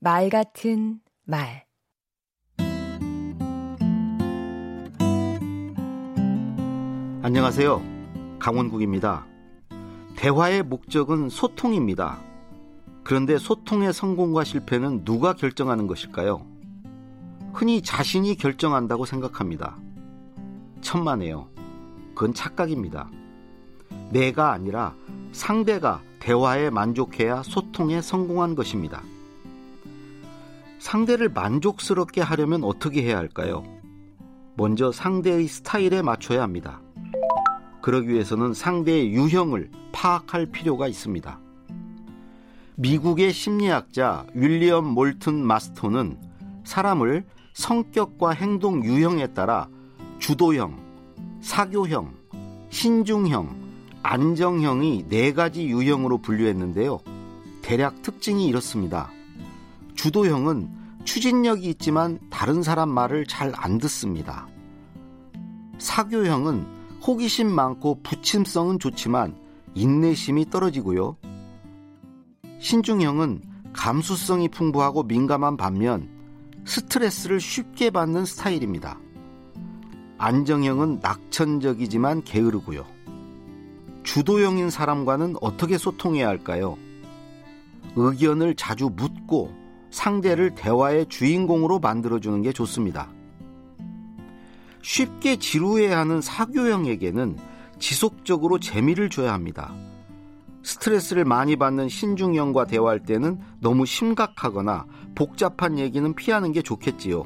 말 같은 말 안녕하세요. 강원국입니다. 대화의 목적은 소통입니다. 그런데 소통의 성공과 실패는 누가 결정하는 것일까요? 흔히 자신이 결정한다고 생각합니다. 천만에요. 그건 착각입니다. 내가 아니라 상대가 대화에 만족해야 소통에 성공한 것입니다. 상대를 만족스럽게 하려면 어떻게 해야 할까요? 먼저 상대의 스타일에 맞춰야 합니다. 그러기 위해서는 상대의 유형을 파악할 필요가 있습니다. 미국의 심리학자 윌리엄 몰튼 마스토는 사람을 성격과 행동 유형에 따라 주도형, 사교형, 신중형, 안정형이 네 가지 유형으로 분류했는데요. 대략 특징이 이렇습니다. 주도형은 추진력이 있지만 다른 사람 말을 잘 안 듣습니다. 사교형은 호기심 많고 부침성은 좋지만 인내심이 떨어지고요. 신중형은 감수성이 풍부하고 민감한 반면 스트레스를 쉽게 받는 스타일입니다. 안정형은 낙천적이지만 게으르고요. 주도형인 사람과는 어떻게 소통해야 할까요? 의견을 자주 묻고 상대를 대화의 주인공으로 만들어주는 게 좋습니다. 쉽게 지루해하는 사교형에게는 지속적으로 재미를 줘야 합니다. 스트레스를 많이 받는 신중형과 대화할 때는 너무 심각하거나 복잡한 얘기는 피하는 게 좋겠지요.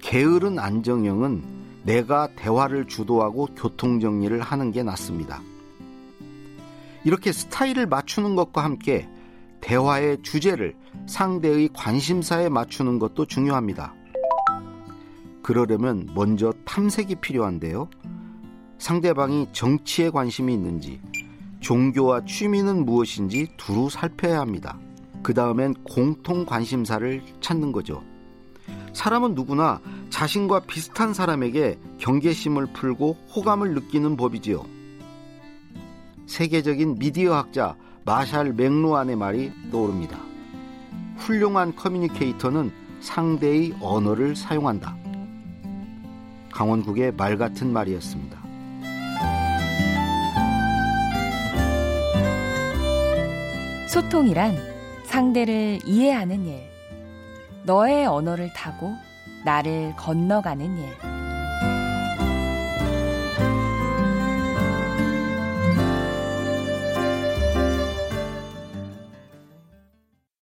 게으른 안정형은 내가 대화를 주도하고 교통정리를 하는 게 낫습니다. 이렇게 스타일을 맞추는 것과 함께 대화의 주제를 상대의 관심사에 맞추는 것도 중요합니다. 그러려면 먼저 탐색이 필요한데요. 상대방이 정치에 관심이 있는지, 종교와 취미는 무엇인지 두루 살펴야 합니다. 그 다음엔 공통 관심사를 찾는 거죠. 사람은 누구나 자신과 비슷한 사람에게 경계심을 풀고 호감을 느끼는 법이지요. 세계적인 미디어 학자 마샬 맥루안의 말이 떠오릅니다. 훌륭한 커뮤니케이터는 상대의 언어를 사용한다. 강원국의 말 같은 말이었습니다. 소통이란 상대를 이해하는 일, 너의 언어를 타고 나를 건너가는 일.